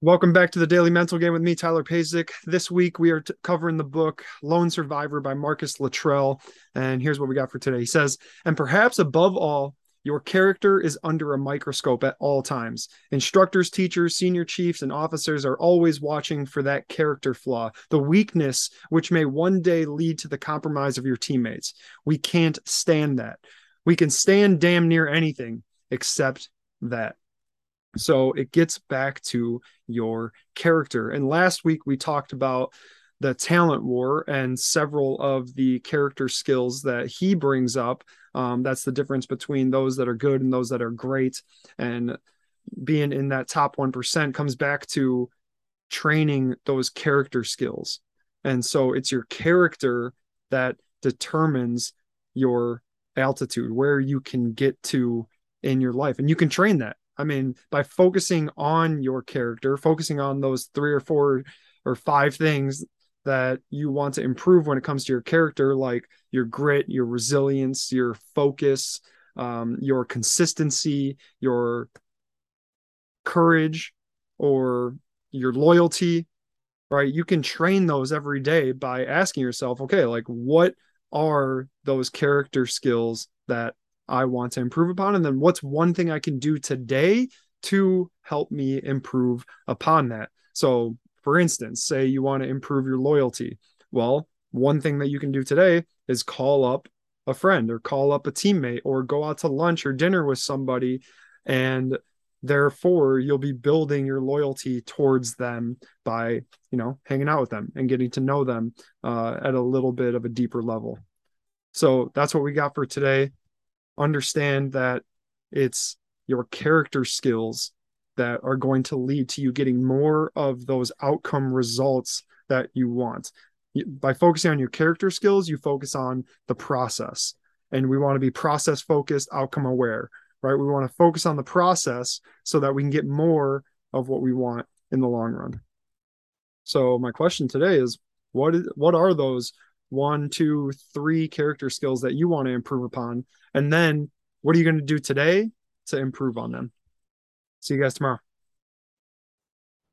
Welcome back to the Daily Mental Game with me, Tyler Pasick. This week we are t- covering the book Lone Survivor by Marcus Luttrell. And here's what we got for today. He says, and perhaps above all, your character is under a microscope at all times. Instructors, teachers, senior chiefs, and officers are always watching for that character flaw, the weakness which may one day lead to the compromise of your teammates. We can't stand that. We can stand damn near anything except that. So it gets back to your character. And last week we talked about the talent war and several of the character skills that he brings up. Um, that's the difference between those that are good and those that are great. And being in that top 1% comes back to training those character skills. And so it's your character that determines your altitude, where you can get to in your life. And you can train that. I mean, by focusing on your character, focusing on those three or four or five things that you want to improve when it comes to your character, like your grit, your resilience, your focus, um, your consistency, your courage, or your loyalty, right? You can train those every day by asking yourself, okay, like what are those character skills that I want to improve upon? And then what's one thing I can do today to help me improve upon that? So, for instance, say you want to improve your loyalty. Well, one thing that you can do today is call up a friend or call up a teammate or go out to lunch or dinner with somebody and therefore you'll be building your loyalty towards them by you know hanging out with them and getting to know them uh, at a little bit of a deeper level so that's what we got for today understand that it's your character skills that are going to lead to you getting more of those outcome results that you want. By focusing on your character skills, you focus on the process. And we want to be process focused, outcome aware, right? We want to focus on the process so that we can get more of what we want in the long run. So my question today is what is what are those one, two, three character skills that you want to improve upon. And then what are you going to do today to improve on them? See you guys tomorrow.